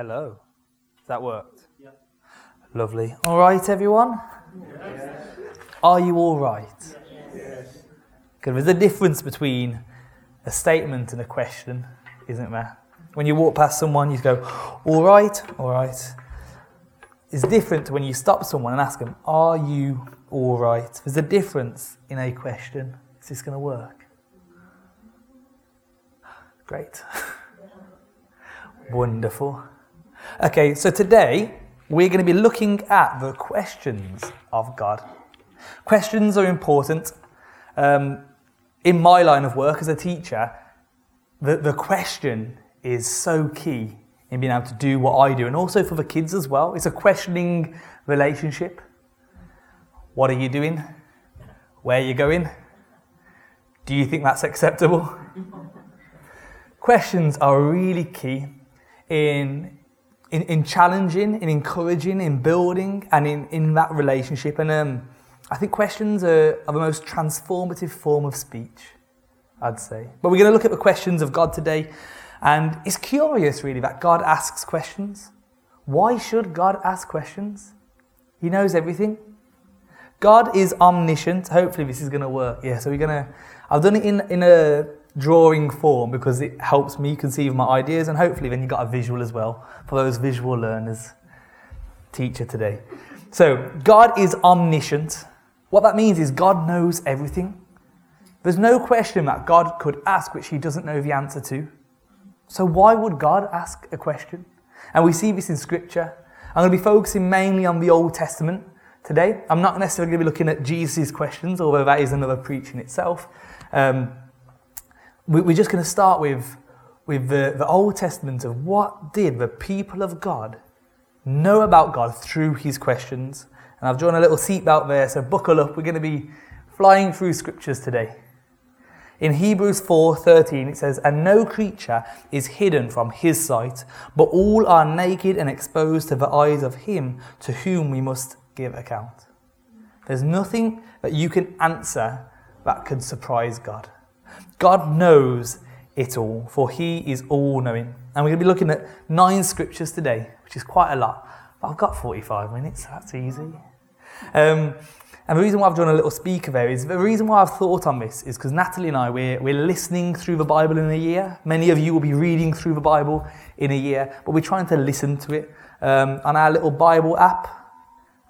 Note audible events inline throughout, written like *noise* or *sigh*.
Hello. Has that worked? Yeah. Lovely. All right, everyone? Yes. Are you all right? Yes. Because there's a difference between a statement and a question, isn't there? When you walk past someone, you go, all right, all right. It's different to when you stop someone and ask them, are you all right? There's a difference in a question. Is this going to work? Great. *laughs* Wonderful. Okay, so today we're going to be looking at the questions of God. Questions are important. Um, in my line of work as a teacher, the, the question is so key in being able to do what I do, and also for the kids as well. It's a questioning relationship. What are you doing? Where are you going? Do you think that's acceptable? *laughs* Questions are really key in, in, in challenging, in encouraging, in building, and in, in that relationship. And um, I think questions are, are the most transformative form of speech, I'd say. But we're going to look at the questions of God today. And it's curious, really, that God asks questions. Why should God ask questions? He knows everything. God is omniscient. Hopefully, this is going to work. Yeah, so we're going to. I've done it in, in a drawing form because it helps me conceive my ideas, and hopefully, then you got a visual as well for those visual learners. Teacher today. So, God is omniscient. What that means is God knows everything. There's no question that God could ask which he doesn't know the answer to. So, why would God ask a question? And we see this in Scripture. I'm going to be focusing mainly on the Old Testament today. I'm not necessarily going to be looking at Jesus' questions, although that is another preach in itself. Um, we're just going to start with, with the, the Old Testament of what did the people of God know about God through his questions. And I've drawn a little seatbelt there, so buckle up. We're going to be flying through scriptures today. In Hebrews 4:13 it says, "And no creature is hidden from his sight, but all are naked and exposed to the eyes of him to whom we must give account." There's nothing that you can answer that could surprise God. God knows it all, for he is all knowing. And we're going to be looking at nine scriptures today, which is quite a lot. But I've got 45 minutes, so that's easy. Um, and the reason why I've drawn a little speaker there is the reason why I've thought on this is because Natalie and I, we're, we're listening through the Bible in a year. Many of you will be reading through the Bible in a year, but we're trying to listen to it um, on our little Bible app.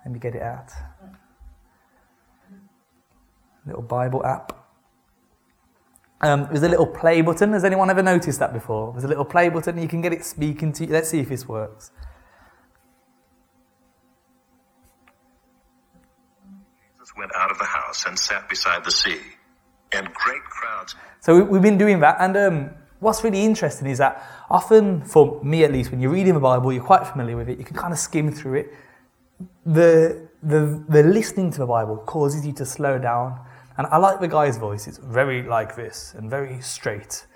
Let me get it out. Little Bible app. Um, there's a little play button. Has anyone ever noticed that before? There's a little play button. You can get it speaking to you. Let's see if this works. went out of the house and sat beside the sea, and great crowds. So we've been doing that, and um, what's really interesting is that often, for me at least, when you're reading the Bible, you're quite familiar with it. You can kind of skim through it. The the the listening to the Bible causes you to slow down, and I like the guy's voice. It's very like this and very straight.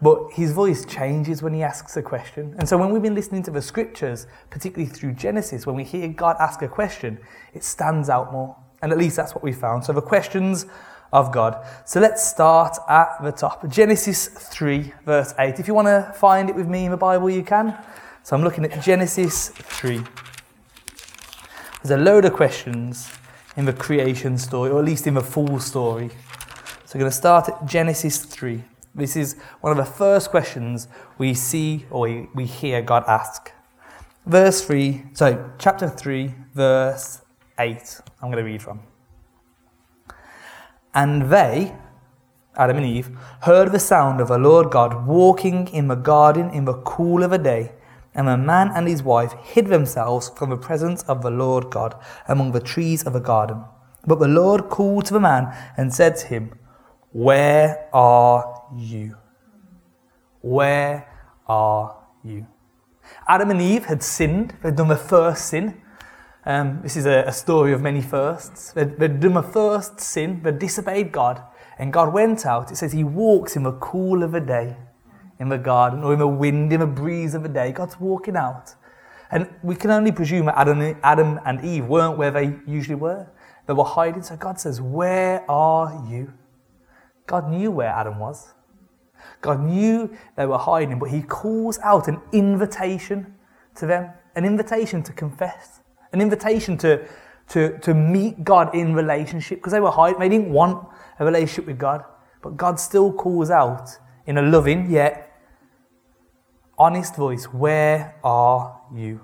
But his voice changes when he asks a question. And so when we've been listening to the scriptures, particularly through Genesis, when we hear God ask a question, it stands out more. And at least that's what we found. So the questions of God. So let's start at the top. Genesis 3, verse 8. If you want to find it with me in the Bible, you can. So I'm looking at Genesis 3. There's a load of questions in the creation story, or at least in the full story. So we're going to start at Genesis 3. This is one of the first questions we see or we, hear God ask. Verse 3, so chapter 3, verse 8, I'm going to read from. And they, Adam and Eve, heard the sound of the Lord God walking in the garden in the cool of the day. And the man and his wife hid themselves from the presence of the Lord God among the trees of the garden. But the Lord called to the man and said to him, Where are you? Where are you? Adam and Eve had sinned, they'd done the first sin. Um, this is a, a, story of many firsts. They'd, they'd done a first sin, they disobeyed God, and God went out. It says he walks in the cool of the day in the garden, or in the wind, in the breeze of the day. God's walking out. And we can only presume that Adam, Adam and Eve weren't where they usually were. They were hiding. So God says, Where are you? God knew where Adam was. God knew they were hiding, but he calls out an invitation to them, an invitation to confess, an invitation to, to, to meet God in relationship because they were hiding, they didn't want a relationship with God. But God still calls out in a loving yet honest voice, Where are you?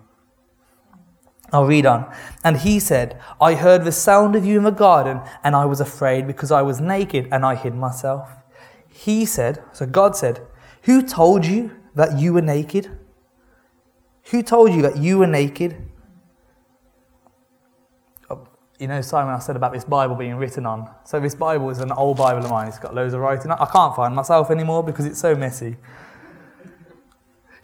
I'll read on. And he said, I heard the sound of you in the garden, and I was afraid because I was naked and I hid myself. He said, So God said, Who told you that you were naked? Who told you that you were naked? Oh, you know, Simon, I said about this Bible being written on. So, this Bible is an old Bible of mine. It's got loads of writing. I can't find myself anymore because it's so messy.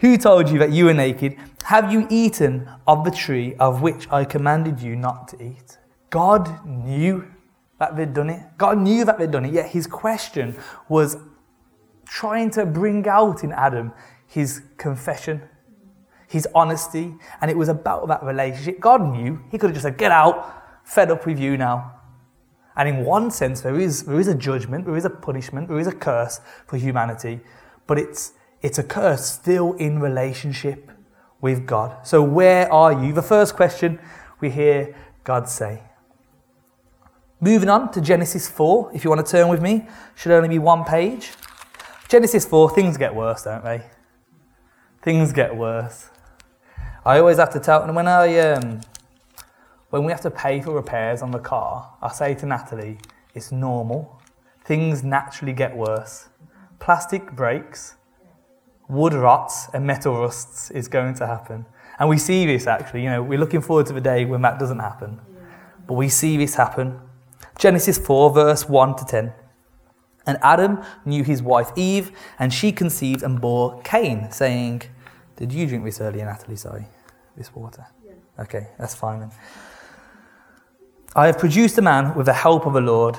Who told you that you were naked? Have you eaten of the tree of which I commanded you not to eat? God knew that they'd done it. God knew that they'd done it, yet his question was trying to bring out in Adam his confession, his honesty, and it was about that relationship. God knew. He could have just said, Get out, fed up with you now. And in one sense, there is, there is a judgment, there is a punishment, there is a curse for humanity, but it's it's a curse still in relationship with God. So, where are you? The first question we hear God say. Moving on to Genesis 4, if you want to turn with me, should only be one page. Genesis 4, things get worse, don't they? Things get worse. I always have to tell, when I, um, when we have to pay for repairs on the car, I say to Natalie, it's normal. Things naturally get worse. Plastic breaks, wood rots and metal rusts is going to happen. And we see this actually, you know, we're looking forward to the day when that doesn't happen. But we see this happen. Genesis 4, verse 1 to 10. And Adam knew his wife Eve, and she conceived and bore Cain, saying, Did you drink this earlier, Natalie? Sorry, this water? Yeah. Okay, that's fine then. I have produced a man with the help of the Lord.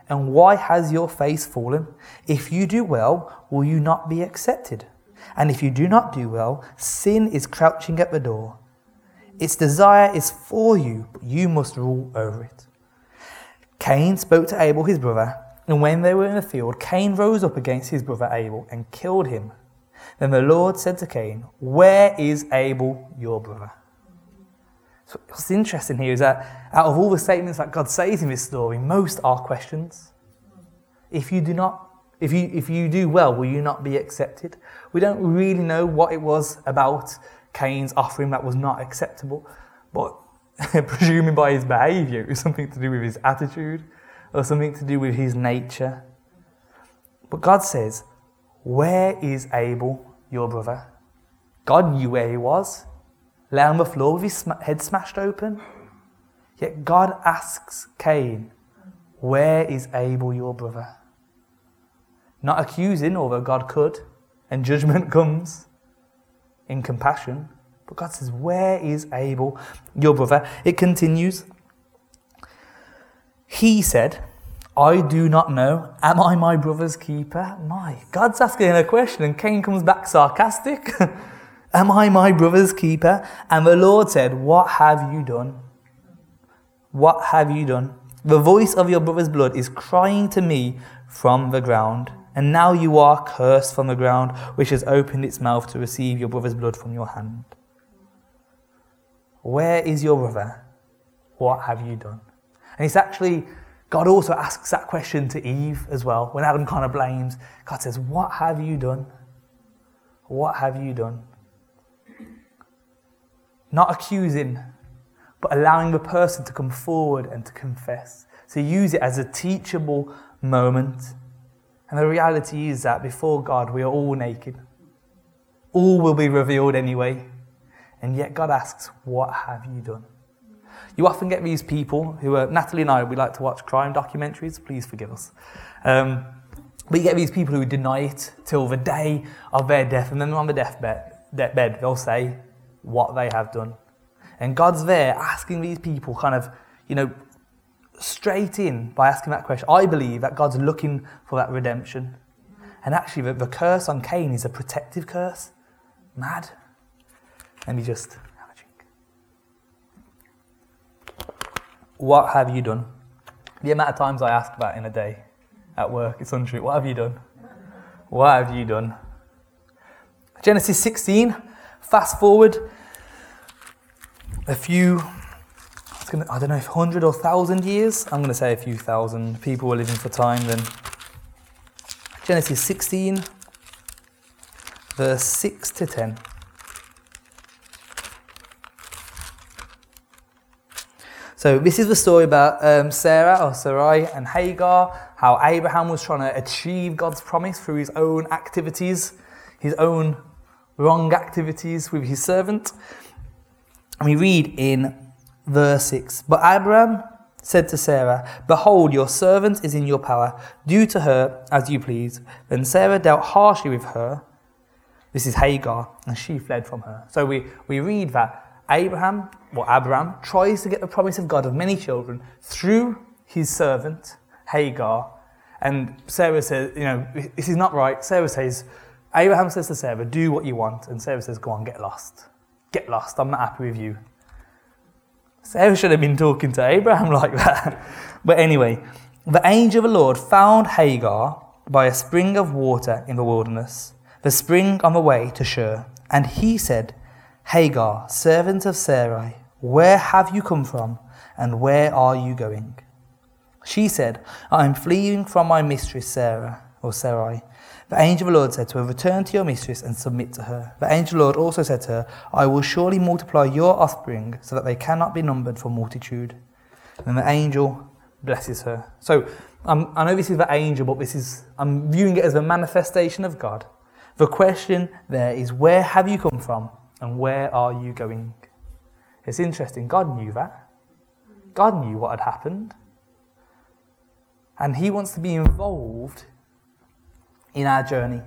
and why has your face fallen? If you do well, will you not be accepted? And if you do not do well, sin is crouching at the door. Its desire is for you, but you must rule over it. Cain spoke to Abel his brother, and when they were in the field, Cain rose up against his brother Abel and killed him. Then the Lord said to Cain, Where is Abel, your brother? So what's interesting here is that out of all the statements that God says in this story, most are questions. If you do not, if you if you do well, will you not be accepted? We don't really know what it was about Cain's offering that was not acceptable, but *laughs* presuming by his behaviour, it was something to do with his attitude or something to do with his nature. But God says, Where is Abel, your brother? God knew where he was lay on the floor with his sm- head smashed open. Yet God asks Cain, Where is Abel, your brother? Not accusing, although God could, and judgment *laughs* comes in compassion. But God says, Where is Abel, your brother? It continues. He said, I do not know. Am I my brother's keeper? My, God's asking a question, and Cain comes back sarcastic. *laughs* Am I my brother's keeper? And the Lord said, What have you done? What have you done? The voice of your brother's blood is crying to me from the ground. And now you are cursed from the ground, which has opened its mouth to receive your brother's blood from your hand. Where is your brother? What have you done? And it's actually, God also asks that question to Eve as well. When Adam kind of blames, God says, What have you done? What have you done? Not accusing, but allowing the person to come forward and to confess. To use it as a teachable moment. And the reality is that before God, we are all naked. All will be revealed anyway. And yet God asks, What have you done? You often get these people who are, Natalie and I, we like to watch crime documentaries, please forgive us. Um, but you get these people who deny it till the day of their death, and then on the deathbed, deathbed they'll say, what they have done. And God's there asking these people kind of, you know, straight in by asking that question. I believe that God's looking for that redemption. And actually, the, the curse on Cain is a protective curse. Mad. Let me just have a drink. What have you done? The amount of times I ask that in a day at work, it's untrue. What have you done? What have you done? Genesis 16, fast forward a few, I don't know if 100 or 1,000 years. I'm going to say a few thousand people were living for time then. Genesis 16, verse 6 to 10. So this is the story about um, Sarah or Sarai and Hagar, how Abraham was trying to achieve God's promise through his own activities, his own wrong activities with his servant. And we read in verse 6 But Abraham said to Sarah, Behold, your servant is in your power. Do to her as you please. Then Sarah dealt harshly with her. This is Hagar, and she fled from her. So we, we read that Abraham, or Abraham, tries to get the promise of God of many children through his servant, Hagar. And Sarah says, You know, this is not right. Sarah says, Abraham says to Sarah, Do what you want. And Sarah says, Go on, get lost. Get lost. I'm not happy with you. Sarah should have been talking to Abraham *laughs* like that. but anyway, the angel of the Lord found Hagar by a spring of water in the wilderness, the spring on the way to Shur. And he said, Hagar, servant of Sarai, where have you come from, and where are you going? She said, I am fleeing from my mistress Sarah, or Sarai. The angel of the Lord said to her, Return to your mistress and submit to her. The angel of the Lord also said to her, I will surely multiply your offspring so that they cannot be numbered for multitude. And the angel blesses her. So um, I know this is the angel, but this is I'm viewing it as a manifestation of God. The question there is, where have you come from and where are you going? It's interesting. God knew that. God knew what had happened. And He wants to be involved in our journey.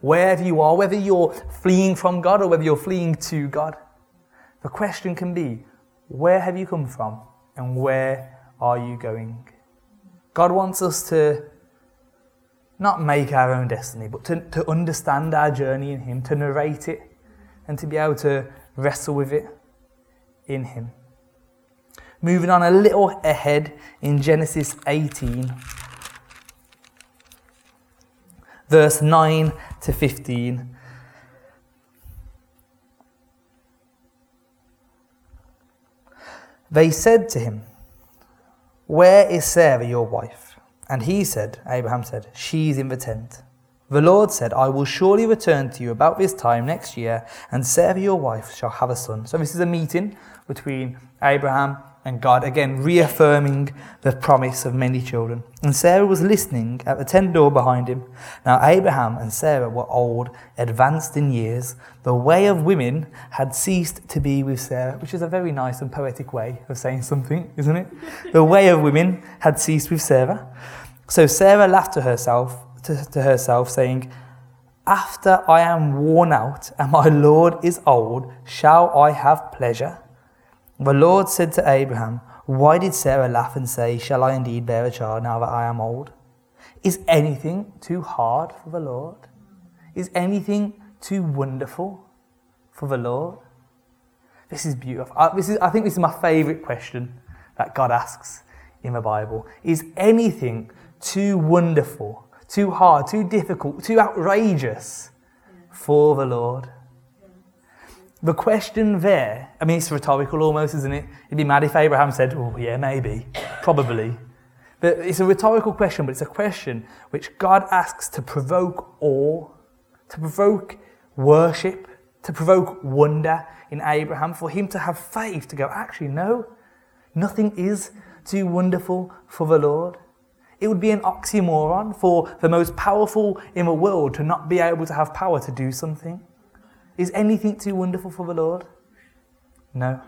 Wherever you are, whether you're fleeing from God or whether you're fleeing to God, the question can be where have you come from and where are you going? God wants us to not make our own destiny, but to, to understand our journey in Him, to narrate it, and to be able to wrestle with it in Him. Moving on a little ahead in Genesis 18 verse 9 to 15. They said to him, Where is Sarah, your wife? And he said, Abraham said, She's in the tent. The Lord said, I will surely return to you about this time next year, and Sarah, your wife, shall have a son. So, this is a meeting between Abraham and God, again reaffirming the promise of many children. And Sarah was listening at the tent door behind him. Now Abraham and Sarah were old, advanced in years. The way of women had ceased to be with Sarah, which is a very nice and poetic way of saying something, isn't it? the way of women had ceased with Sarah. So Sarah laughed to herself, to, to herself, saying, After I am worn out and my Lord is old, shall I have pleasure? The Lord said to Abraham, Why did Sarah laugh and say, Shall I indeed bear a child now that I am old? Is anything too hard for the Lord? Is anything too wonderful for the Lord? This is beautiful. I, this is, I think this is my favorite question that God asks in the Bible. Is anything too wonderful, too hard, too difficult, too outrageous for the Lord? The question there, I mean, it's rhetorical almost, isn't it? It'd be mad if Abraham said, oh, yeah, maybe, probably. But it's a rhetorical question, but it's a question which God asks to provoke awe, to provoke worship, to provoke wonder in Abraham, for him to have faith to go, actually, no, nothing is too wonderful for the Lord. It would be an oxymoron for the most powerful in the world to not be able to have power to do something. Is anything too wonderful for the Lord? No.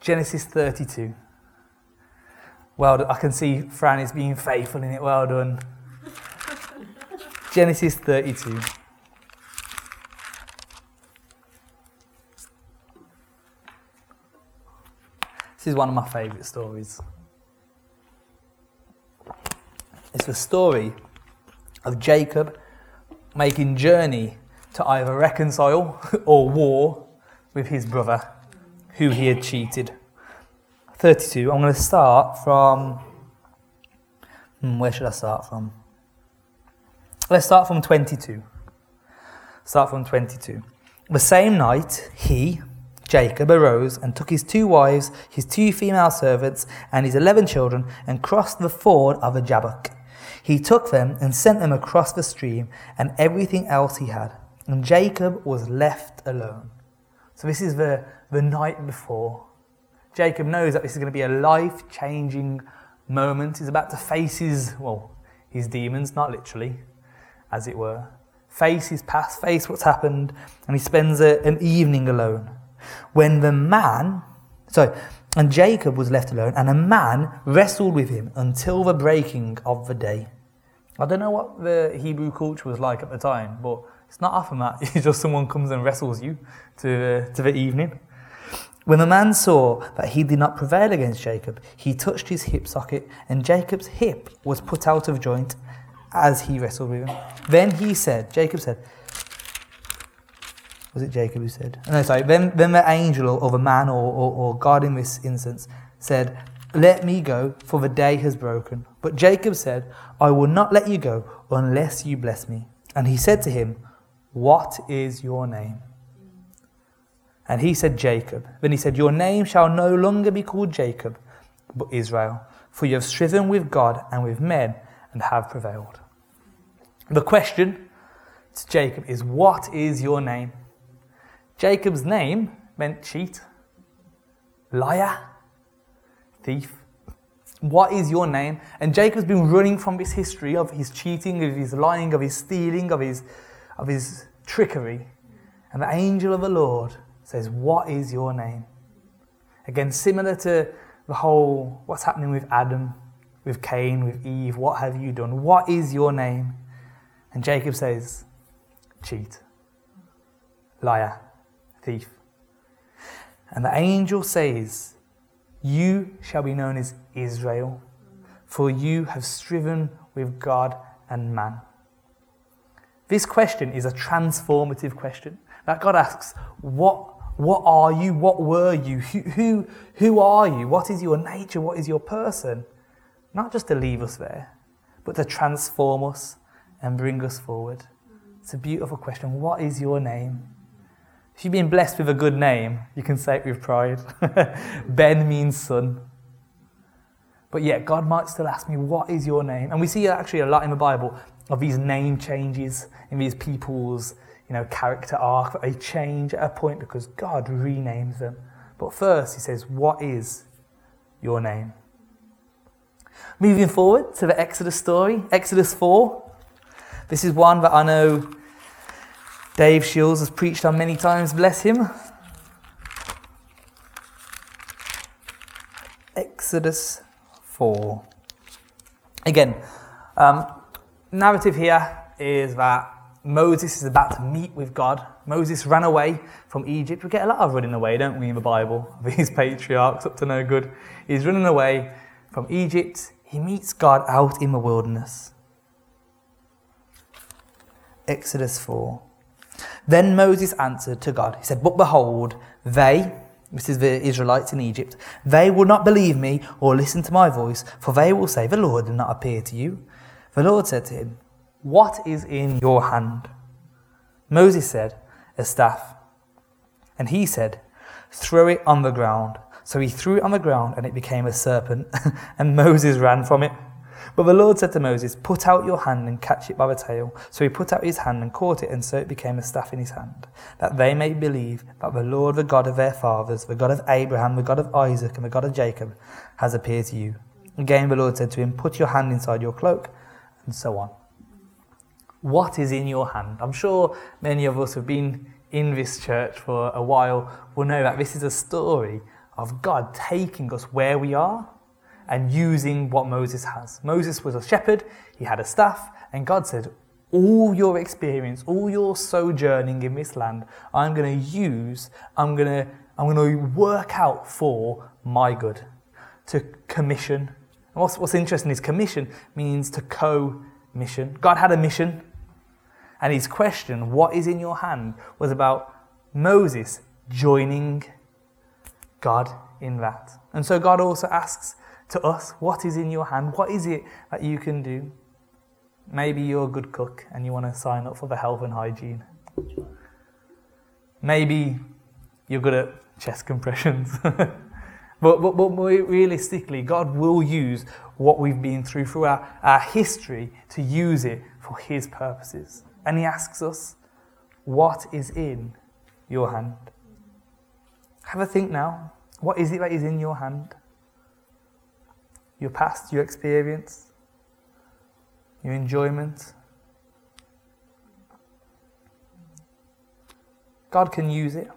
Genesis 32. Well. I can see Fran is being faithful in it. Well done. Genesis 32. This is one of my favourite stories. It's the story of Jacob making journey to either reconcile *laughs* or war with his brother who he had cheated. 32. I'm going to start from. Hmm, where should I start from? Let's start from 22. Start from 22. The same night, he, Jacob, arose and took his two wives, his two female servants, and his eleven children, and crossed the ford of the Jabbok. He took them and sent them across the stream and everything else he had. And Jacob was left alone. So, this is the, the night before. Jacob knows that this is going to be a life changing moment. He's about to face his, well, his demons, not literally, as it were. Face his past, face what's happened, and he spends a, an evening alone. When the man, sorry, and Jacob was left alone, and a man wrestled with him until the breaking of the day. I don't know what the Hebrew culture was like at the time, but it's not often that *laughs* it's just someone comes and wrestles you to, uh, to the evening. When the man saw that he did not prevail against Jacob, he touched his hip socket, and Jacob's hip was put out of joint as he wrestled with him. Then he said, Jacob said, was it Jacob who said? No, sorry. Then, then the angel or the man or, or, or God in this instance said, Let me go, for the day has broken. But Jacob said, I will not let you go unless you bless me. And he said to him, What is your name? And he said, Jacob. Then he said, Your name shall no longer be called Jacob, but Israel, for you have striven with God and with men and have prevailed. The question to Jacob is, What is your name? Jacob's name meant cheat, liar, thief. What is your name? And Jacob's been running from this history of his cheating, of his lying, of his stealing, of his, of his trickery. And the angel of the Lord says, What is your name? Again, similar to the whole what's happening with Adam, with Cain, with Eve, what have you done? What is your name? And Jacob says, Cheat, liar thief. And the angel says, You shall be known as Israel, for you have striven with God and man. This question is a transformative question. That God asks, What, what are you? What were you? Who, who, who are you? What is your nature? What is your person? Not just to leave us there, but to transform us and bring us forward. It's a beautiful question. What is your name? If you've been blessed with a good name, you can say it with pride. *laughs* ben means son. But yet, God might still ask me, What is your name? And we see actually a lot in the Bible of these name changes in these people's you know, character arc, they change at a point because God renames them. But first, He says, What is your name? Moving forward to the Exodus story, Exodus 4. This is one that I know Dave Shields has preached on many times, bless him. Exodus 4. Again, um, narrative here is that Moses is about to meet with God. Moses ran away from Egypt. We get a lot of running away, don't we, in the Bible? *laughs* These patriarchs up to no good. He's running away from Egypt. He meets God out in the wilderness. Exodus 4. Then Moses answered to God. He said, But behold, they, this is the Israelites in Egypt, they will not believe me or listen to my voice, for they will say, The Lord did not appear to you. The Lord said to him, What is in your hand? Moses said, A staff. And he said, Throw it on the ground. So he threw it on the ground, and it became a serpent, *laughs* and Moses ran from it. But the Lord said to Moses, Put out your hand and catch it by the tail. So he put out his hand and caught it, and so it became a staff in his hand, that they may believe that the Lord, the God of their fathers, the God of Abraham, the God of Isaac, and the God of Jacob, has appeared to you. Again, the Lord said to him, Put your hand inside your cloak, and so on. What is in your hand? I'm sure many of us who have been in this church for a while will know that this is a story of God taking us where we are and using what Moses has. Moses was a shepherd, he had a staff, and God said, all your experience, all your sojourning in this land, I'm going to use, I'm going to, I'm going to work out for my good, to commission. And what's, what's interesting is commission means to co-mission. God had a mission, and his question, what is in your hand, was about Moses joining God in that. And so God also asks to us, what is in your hand? What is it that you can do? Maybe you're a good cook and you want to sign up for the health and hygiene. Maybe you're good at chest compressions. *laughs* but, but, but realistically, God will use what we've been through through our, our history to use it for His purposes. And He asks us, What is in your hand? Have a think now. What is it that is in your hand? Your past, your experience, your enjoyment. God can use it.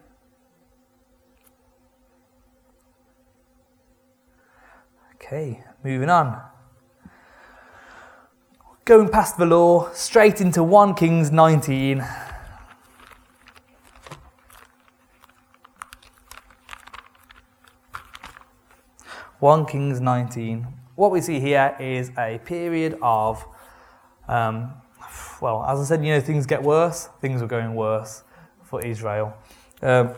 Okay, moving on. Going past the law, straight into 1 Kings 19. One Kings 19. What we see here is a period of um, well, as I said, you know, things get worse. Things are going worse for Israel. Um,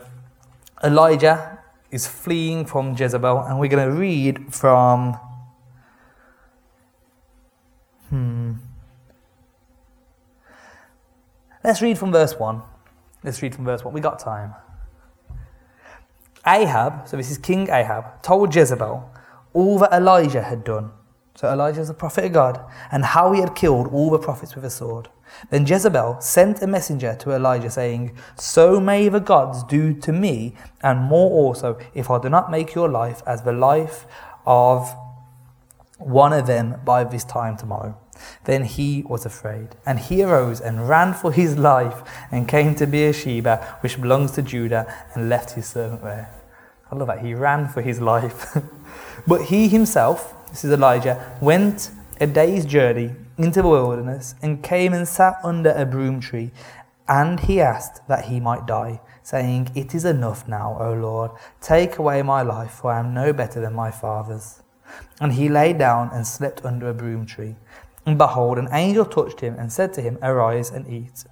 Elijah is fleeing from Jezebel, and we're going to read from. Hmm. Let's read from verse 1. Let's read from verse 1. We got time. Ahab, so this is King Ahab, told Jezebel all that Elijah had done so Elijah is a prophet of God, and how he had killed all the prophets with a sword. Then Jezebel sent a messenger to Elijah, saying, So may the gods do to me, and more also, if I do not make your life as the life of one of them by this time tomorrow. Then he was afraid, and he arose and ran for his life, and came to Beersheba, which belongs to Judah, and left his servant there. I love that. He ran for his life. *laughs* but he himself, this is Elijah, went a day's journey into the wilderness and came and sat under a broom tree. And he asked that he might die, saying, It is enough now, O Lord, take away my life, for I am no better than my fathers. And he lay down and slept under a broom tree. And behold, an angel touched him and said to him, Arise and eat.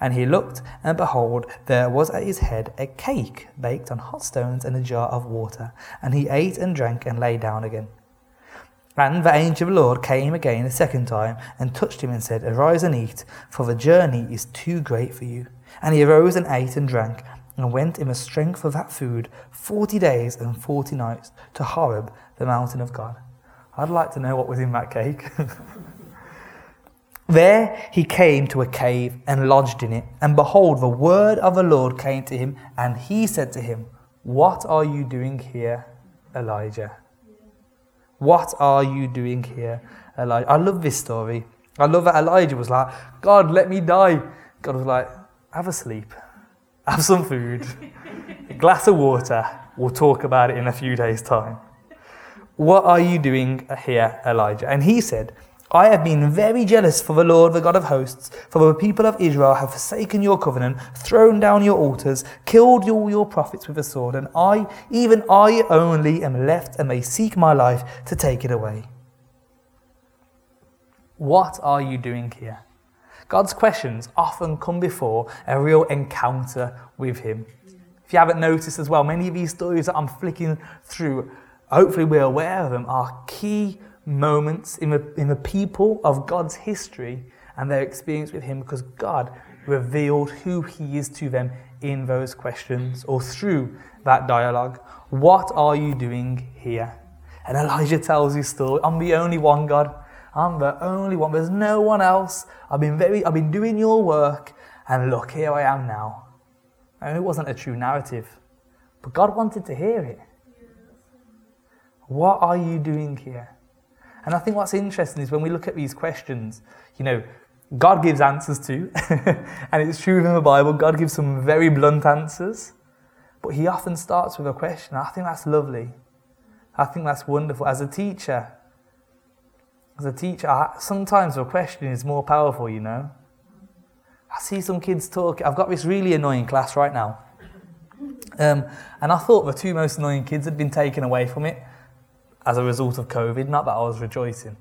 And he looked, and behold, there was at his head a cake baked on hot stones and a jar of water. And he ate and drank and lay down again. And the angel of the Lord came again a second time and touched him and said, Arise and eat, for the journey is too great for you. And he arose and ate and drank, and went in the strength of that food forty days and forty nights to Horeb, the mountain of God. I'd like to know what was in that cake. *laughs* there he came to a cave and lodged in it. And behold, the word of the Lord came to him, and he said to him, What are you doing here, Elijah? What are you doing here, Elijah? I love this story. I love that Elijah was like, God, let me die. God was like, have a sleep, have some food, a glass of water. We'll talk about it in a few days' time. What are you doing here, Elijah? And he said, I have been very jealous for the Lord, the God of hosts, for the people of Israel have forsaken your covenant, thrown down your altars, killed all your prophets with a sword, and I, even I only, am left and they seek my life to take it away. What are you doing here? God's questions often come before a real encounter with Him. If you haven't noticed as well, many of these stories that I'm flicking through, hopefully we're aware of them, are key moments in the, in the people of God's history and their experience with Him because God revealed who He is to them in those questions or through that dialogue. What are you doing here? And Elijah tells his story. I'm the only one, God. I'm the only one. There's no one else. I've been very, I've been doing your work, and look, here I am now. And it wasn't a true narrative, but God wanted to hear it. What are you doing here? And I think what's interesting is when we look at these questions, you know, God gives answers to, *laughs* and it's true in the Bible, God gives some very blunt answers, but He often starts with a question. I think that's lovely. I think that's wonderful. As a teacher, as a teacher, sometimes a question is more powerful, you know. I see some kids talk. I've got this really annoying class right now. Um, and I thought the two most annoying kids had been taken away from it as a result of COVID. Not that I was rejoicing.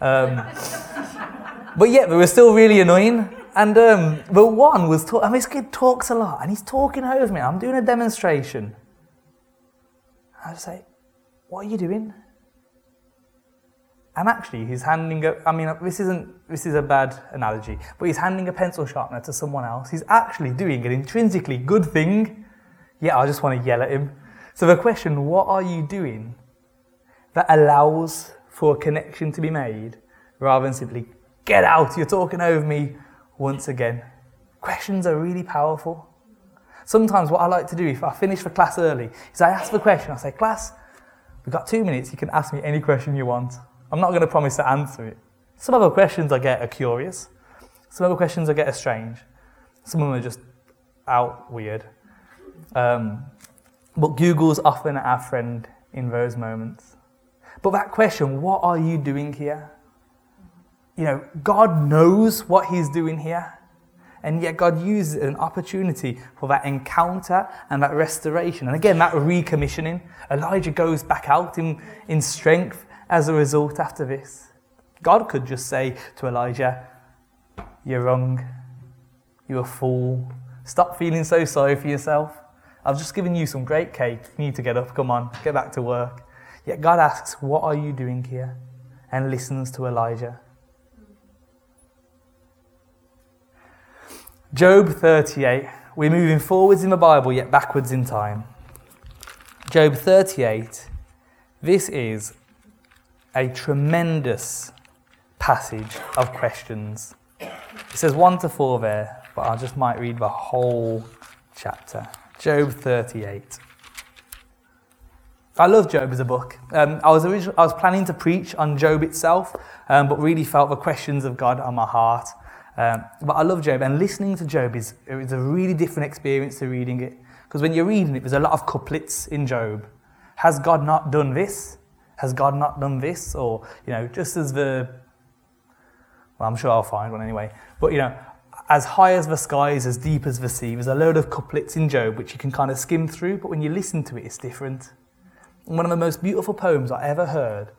Um, *laughs* but yeah, they were still really annoying. And um, but one was talking, and this kid talks a lot, and he's talking over me. I'm doing a demonstration. I say, "What are you doing?" And actually, he's handing a, I mean, this isn't, this is a bad analogy, but he's handing a pencil sharpener to someone else. He's actually doing an intrinsically good thing. Yeah, I just want to yell at him. So the question, what are you doing that allows for a connection to be made rather than simply, get out, you're talking over me once again? Questions are really powerful. Sometimes what I like to do if I finish the class early is I ask the question, I say, class, we've got two minutes, you can ask me any question you want. I'm not going to promise to answer it. Some other questions I get are curious. Some other questions I get are strange. Some of them are just out weird. Um, but Google's often our friend in those moments. But that question, what are you doing here? You know, God knows what He's doing here. And yet God uses an opportunity for that encounter and that restoration. And again, that recommissioning. Elijah goes back out in, in strength as a result after this. God could just say to Elijah, You're wrong. You're a fool. Stop feeling so sorry for yourself. I've just given you some great cake. You need to get up. Come on, get back to work. Yet God asks, What are you doing here? and listens to Elijah. Job 38. We're moving forwards in the Bible, yet backwards in time. Job 38. This is a tremendous passage of questions. It says 1 to 4 there, but I just might read the whole chapter. Job 38. I love Job as a book. Um, I, was original, I was planning to preach on Job itself, um, but really felt the questions of God on my heart. Um, but I love Job, and listening to Job is, is a really different experience to reading it. Because when you're reading it, there's a lot of couplets in Job. Has God not done this? Has God not done this? Or, you know, just as the, well, I'm sure I'll find one anyway. But, you know, as high as the skies, as deep as the sea, there's a load of couplets in Job which you can kind of skim through, but when you listen to it, it's different. One of the most beautiful poems I ever heard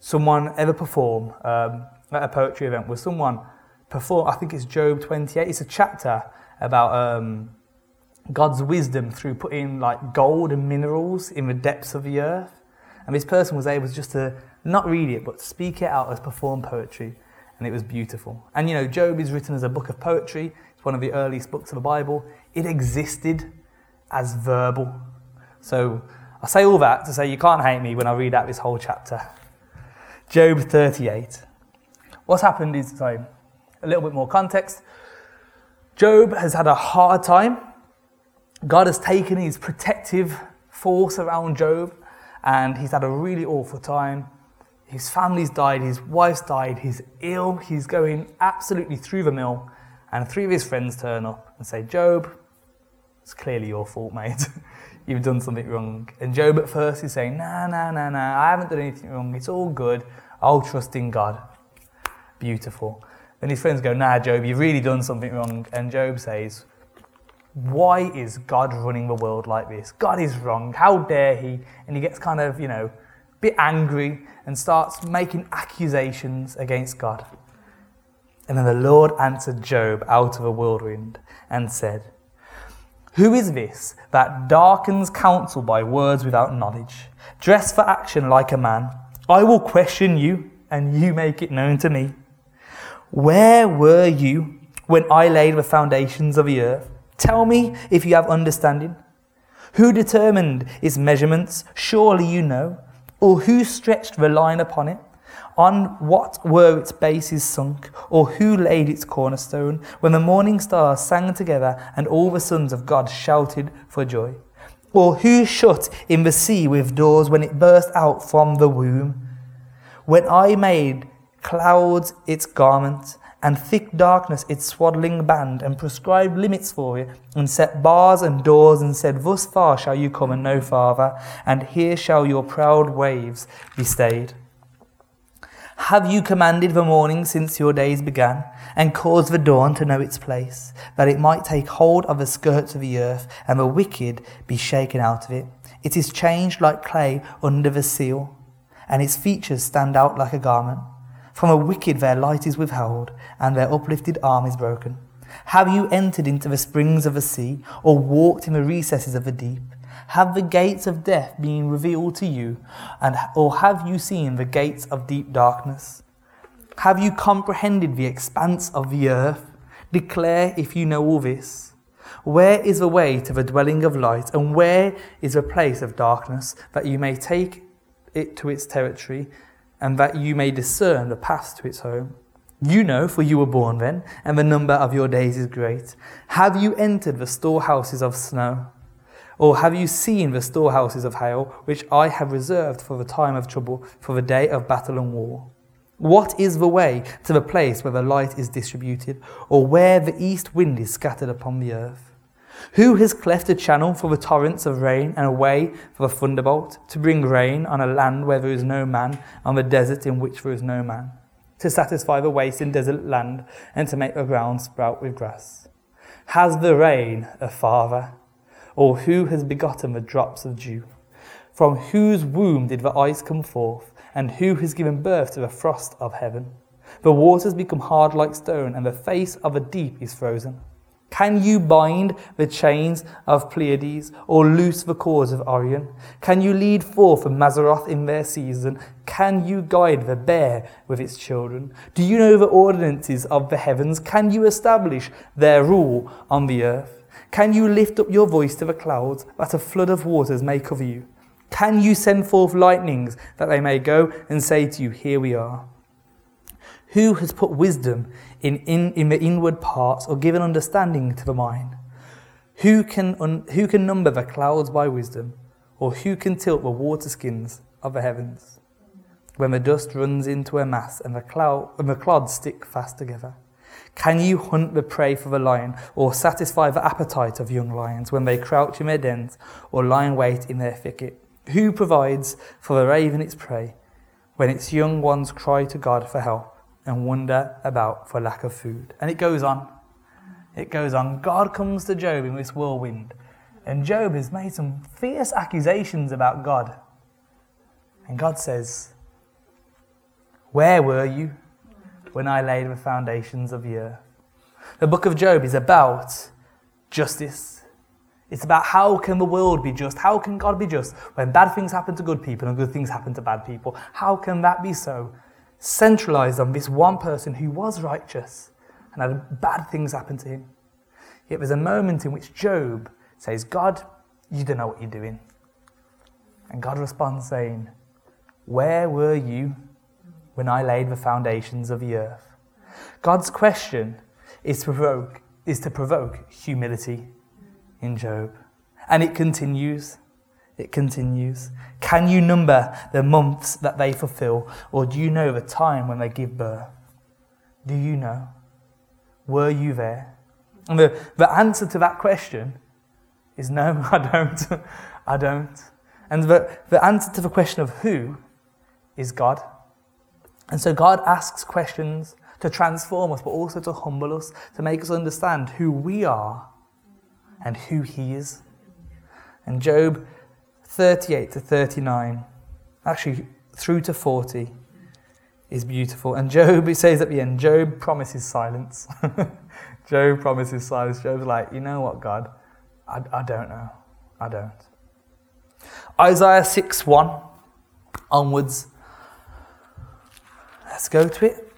someone ever perform um, at a poetry event was someone perform, I think it's Job 28, it's a chapter about um, God's wisdom through putting like gold and minerals in the depths of the earth. And this person was able just to not read it, but speak it out as perform poetry. And it was beautiful. And you know, Job is written as a book of poetry. It's one of the earliest books of the Bible. It existed as verbal. So I say all that to say you can't hate me when I read out this whole chapter. Job 38. What's happened is, sorry, a little bit more context. Job has had a hard time. God has taken his protective force around Job and he's had a really awful time. His family's died, his wife's died, he's ill, he's going absolutely through the mill. And three of his friends turn up and say, Job, it's clearly your fault, mate. *laughs* You've done something wrong. And Job at first is saying, Nah, nah, nah, nah, I haven't done anything wrong. It's all good. I'll trust in God. Beautiful. Then his friends go, Nah, Job, you've really done something wrong. And Job says, why is God running the world like this? God is wrong. How dare he? And he gets kind of, you know, a bit angry and starts making accusations against God. And then the Lord answered Job out of a whirlwind and said, Who is this that darkens counsel by words without knowledge? Dress for action like a man. I will question you, and you make it known to me. Where were you when I laid the foundations of the earth? Tell me if you have understanding. Who determined its measurements? Surely you know. Or who stretched the line upon it? On what were its bases sunk? Or who laid its cornerstone? When the morning stars sang together and all the sons of God shouted for joy? Or who shut in the sea with doors when it burst out from the womb? When I made clouds its garment and thick darkness its swaddling band, and prescribed limits for it, and set bars and doors, and said, Thus far shall you come and no farther, and here shall your proud waves be stayed. Have you commanded the morning since your days began, and caused the dawn to know its place, that it might take hold of the skirts of the earth, and the wicked be shaken out of it? It is changed like clay under the seal, and its features stand out like a garment. From the wicked their light is withheld, and their uplifted arm is broken. Have you entered into the springs of the sea, or walked in the recesses of the deep? Have the gates of death been revealed to you, and, or have you seen the gates of deep darkness? Have you comprehended the expanse of the earth? Declare if you know all this. Where is the way to the dwelling of light, and where is the place of darkness, that you may take it to its territory, and that you may discern the path to its home? You know, for you were born then, and the number of your days is great. Have you entered the storehouses of snow? Or have you seen the storehouses of hail, which I have reserved for the time of trouble, for the day of battle and war? What is the way to the place where the light is distributed, or where the east wind is scattered upon the earth? Who has cleft a channel for the torrents of rain and a way for the thunderbolt, to bring rain on a land where there is no man, on the desert in which there is no man, to satisfy the waste in desert land, and to make the ground sprout with grass? Has the rain a father? Or who has begotten the drops of dew? From whose womb did the ice come forth? And who has given birth to the frost of heaven? The waters become hard like stone, and the face of the deep is frozen. Can you bind the chains of Pleiades, or loose the cords of Orion? Can you lead forth the Mazzaroth in their season? Can you guide the bear with its children? Do you know the ordinances of the heavens? Can you establish their rule on the earth? Can you lift up your voice to the clouds, that a flood of waters may cover you? Can you send forth lightnings, that they may go and say to you, Here we are? Who has put wisdom in, in, in the inward parts, or given understanding to the mind? Who can, un, who can number the clouds by wisdom, or who can tilt the water skins of the heavens? When the dust runs into a mass and the, cloud, and the clods stick fast together. Can you hunt the prey for the lion, or satisfy the appetite of young lions when they crouch in their dens or lie in wait in their thicket? Who provides for the raven its prey when its young ones cry to God for help and wonder about for lack of food? And it goes on. It goes on. God comes to Job in this whirlwind, and Job has made some fierce accusations about God. And God says, Where were you when I laid the foundations of the earth. The book of Job is about justice. It's about how can the world be just? How can God be just when bad things happen to good people and good things happen to bad people? How can that be so? Centralized on this one person who was righteous and had bad things happen to him. Yet there's a moment in which Job says, God, you don't know what you're doing. And God responds saying, Where were you when I laid the foundations of the earth. God's question is to provoke, is to provoke humility in Job. And it continues. It continues. Can you number the months that they fulfill, or do you know the time when they give birth? Do you know? Were you there? And the, the answer to that question is no, *laughs* I don't. I don't. And the, the answer to the question of who is God. And so God asks questions to transform us, but also to humble us, to make us understand who we are and who He is. And Job 38 to 39, actually through to 40, is beautiful. And Job, he says at the end, Job promises silence. *laughs* Job promises silence. Job's like, you know what, God? I, I don't know. I don't. Isaiah 6 1 onwards Let's go to it.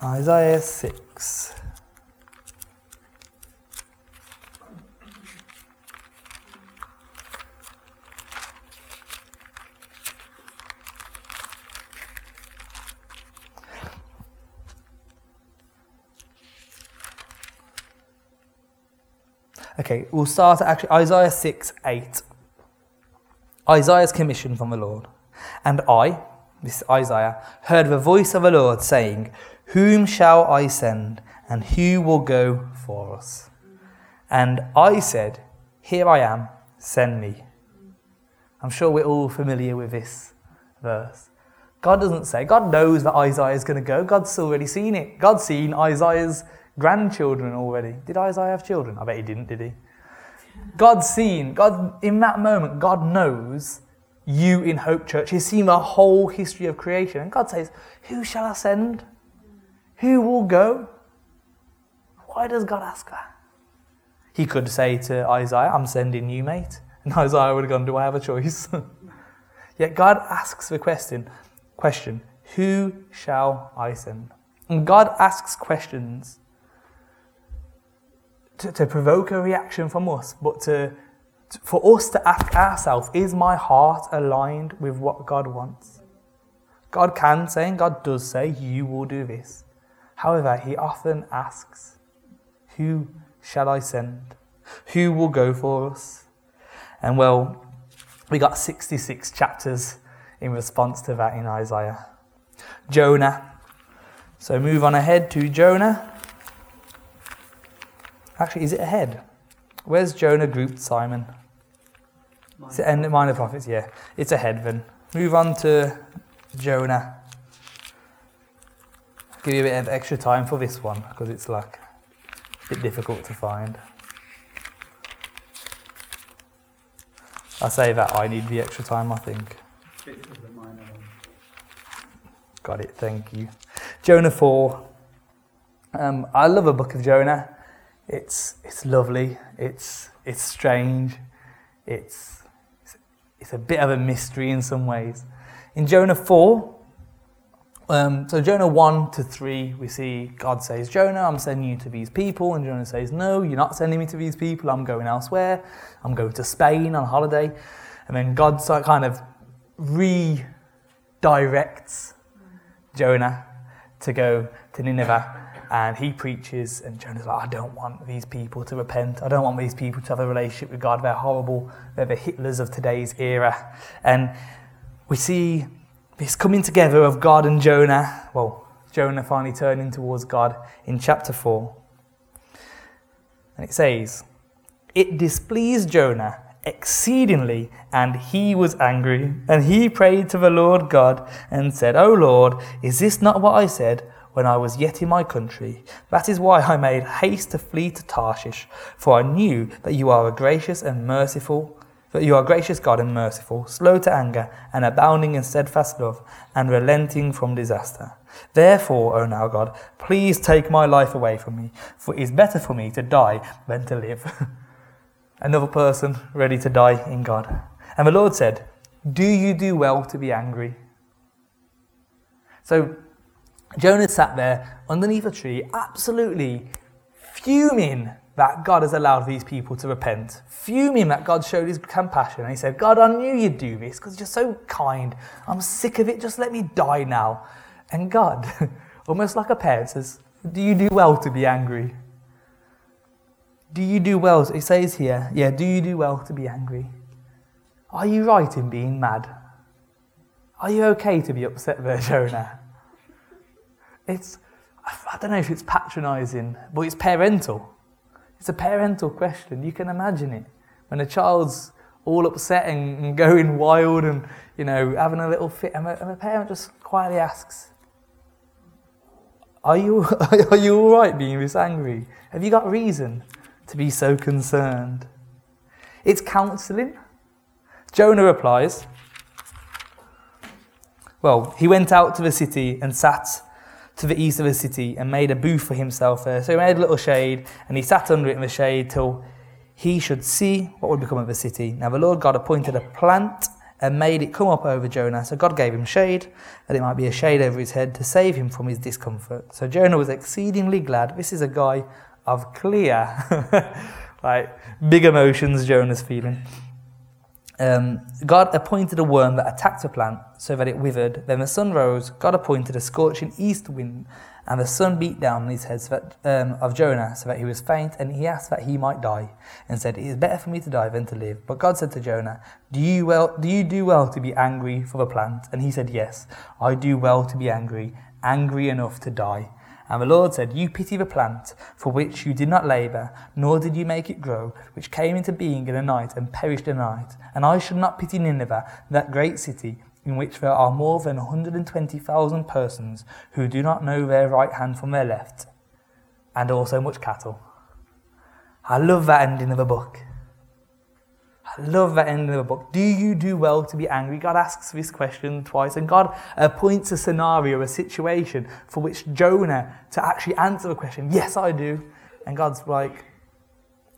Isaiah 6. Okay, we'll start at actually Isaiah 6 8. Isaiah's commission from the Lord. And I, this Isaiah, heard the voice of the Lord saying, Whom shall I send, and who will go for us? And I said, Here I am, send me. I'm sure we're all familiar with this verse. God doesn't say, God knows that Isaiah is going to go. God's already seen it. God's seen Isaiah's grandchildren already. Did Isaiah have children? I bet he didn't, did he? God's seen, God, in that moment, God knows you in Hope Church. He's seen the whole history of creation. And God says, Who shall I send? Who will go? Why does God ask that? He could say to Isaiah, I'm sending you, mate. And *laughs* Isaiah would have gone, Do I have a choice? *laughs* Yet God asks the question, question, Who shall I send? And God asks questions to, to provoke a reaction from us, but to, for us to ask ourselves, Is my heart aligned with what God wants? God can say, and God does say, You will do this. However, He often asks, Who shall I send? Who will go for us? And well, we got 66 chapters in response to that in Isaiah. Jonah. So move on ahead to Jonah. Actually, is it ahead? Where's Jonah grouped, Simon? It end minor prophets? Yeah, it's ahead then. Move on to Jonah. give you a bit of extra time for this one because it's like a bit difficult to find. I say that I need the extra time, I think. Got it, thank you. Jonah 4. Um, I love a book of Jonah. It's, it's lovely, it's, it's strange, it's, it's, a bit of a mystery in some ways. In Jonah 4, um, so Jonah 1 to 3, we see God says, Jonah, I'm sending you to these people. And Jonah says, No, you're not sending me to these people. I'm going elsewhere. I'm going to Spain on holiday. And then God kind of redirects Jonah to go to Nineveh. And he preaches, and Jonah's like, I don't want these people to repent. I don't want these people to have a relationship with God. They're horrible. They're the Hitlers of today's era. And we see this coming together of God and Jonah, well, Jonah finally turning towards God in chapter 4. And it says, It displeased Jonah exceedingly, and he was angry. And he prayed to the Lord God and said, O Lord, is this not what I said when I was yet in my country? That is why I made haste to flee to Tarshish, for I knew that you are a gracious and merciful that you are gracious God and merciful, slow to anger, and abounding in steadfast love, and relenting from disaster. Therefore, O now God, please take my life away from me, for it is better for me to die than to live. *laughs* Another person ready to die in God. And the Lord said, Do you do well to be angry? So Jonah sat there underneath a tree, absolutely fuming that God has allowed these people to repent, fuming that God showed his compassion. And he said, God, I knew you'd do this because you're so kind. I'm sick of it. Just let me die now. And God, *laughs* almost like a parent, says, Do you do well to be angry? Do you do well? It says here, yeah, do you do well to be angry? Are you right in being mad? Are you okay to be upset there, *laughs* Jonah? It's, I don't know if it's patronizing, but it's parental. It's a parental question. You can imagine it. When a child's all upset and, going wild and, you know, having a little fit, and a, and a parent just quietly asks, are you, *laughs* are you all right being this angry? Have you got reason to be so concerned? It's counseling. Jonah replies, Well, he went out to the city and sat to the east of the city and made a booth for himself there. So he made a little shade and he sat under it in the shade till he should see what would become of the city. Now the Lord God appointed a plant and made it come up over Jonah. So God gave him shade, that it might be a shade over his head to save him from his discomfort. So Jonah was exceedingly glad. This is a guy of clear, *laughs* like big emotions Jonah's feeling. Um, God appointed a worm that attacked the plant so that it withered. Then the sun rose. God appointed a scorching east wind, and the sun beat down on his head that, um, of Jonah so that he was faint, and he asked that he might die, and said, It is better for me to die than to live. But God said to Jonah, Do you, well, do, you do well to be angry for the plant? And he said, Yes, I do well to be angry, angry enough to die. And the Lord said, You pity the plant, for which you did not labour, nor did you make it grow, which came into being in a night and perished in a night. And I should not pity Nineveh, that great city, in which there are more than 120,000 persons who do not know their right hand from their left, and also much cattle. I love that ending of the book. Love that end of the book. Do you do well to be angry? God asks this question twice, and God uh, points a scenario, a situation for which Jonah to actually answer the question, Yes, I do. And God's like,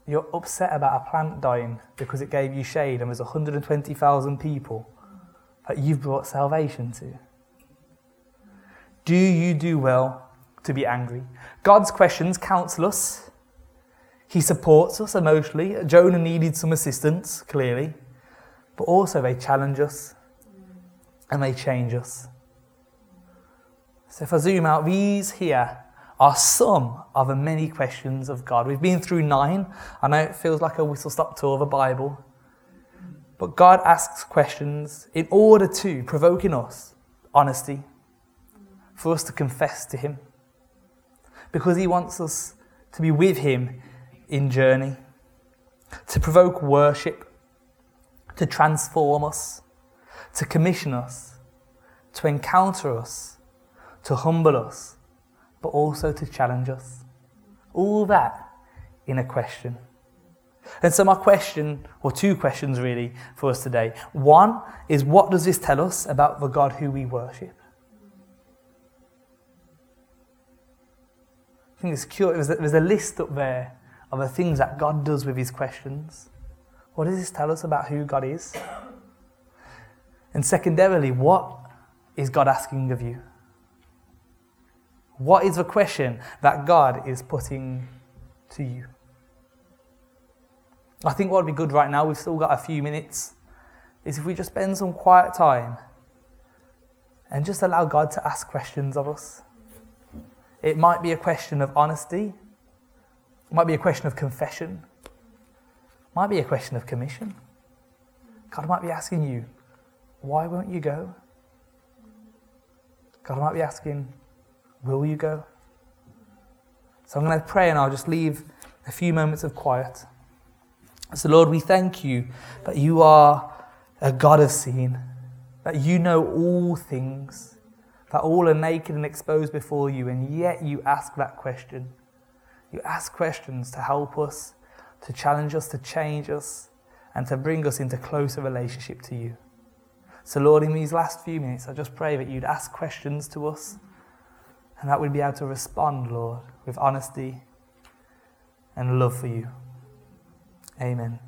You're upset about a plant dying because it gave you shade and there's 120,000 people that you've brought salvation to. Do you do well to be angry? God's questions counsel us. He supports us emotionally. Jonah needed some assistance, clearly, but also they challenge us and they change us. So if I zoom out, these here are some of the many questions of God. We've been through nine. I know it feels like a whistle stop tour of the Bible, but God asks questions in order to provoke in us honesty, for us to confess to Him, because He wants us to be with Him in journey, to provoke worship, to transform us, to commission us, to encounter us, to humble us, but also to challenge us. All that in a question. And so, my question, or two questions really for us today. One is what does this tell us about the God who we worship? I think it's curious. There's a list up there of the things that God does with his questions. What does this tell us about who God is? And secondarily, what is God asking of you? What is the question that God is putting to you? I think what would be good right now, we've still got a few minutes, is if we just spend some quiet time and just allow God to ask questions of us. It might be a question of honesty, it might be a question of confession. It might be a question of commission. God might be asking you, why won't you go? God might be asking, will you go? So I'm going to pray and I'll just leave a few moments of quiet. So, Lord, we thank you that you are a God of seeing, that you know all things, that all are naked and exposed before you, and yet you ask that question. You ask questions to help us, to challenge us, to change us, and to bring us into closer relationship to you. So, Lord, in these last few minutes, I just pray that you'd ask questions to us and that we'd be able to respond, Lord, with honesty and love for you. Amen.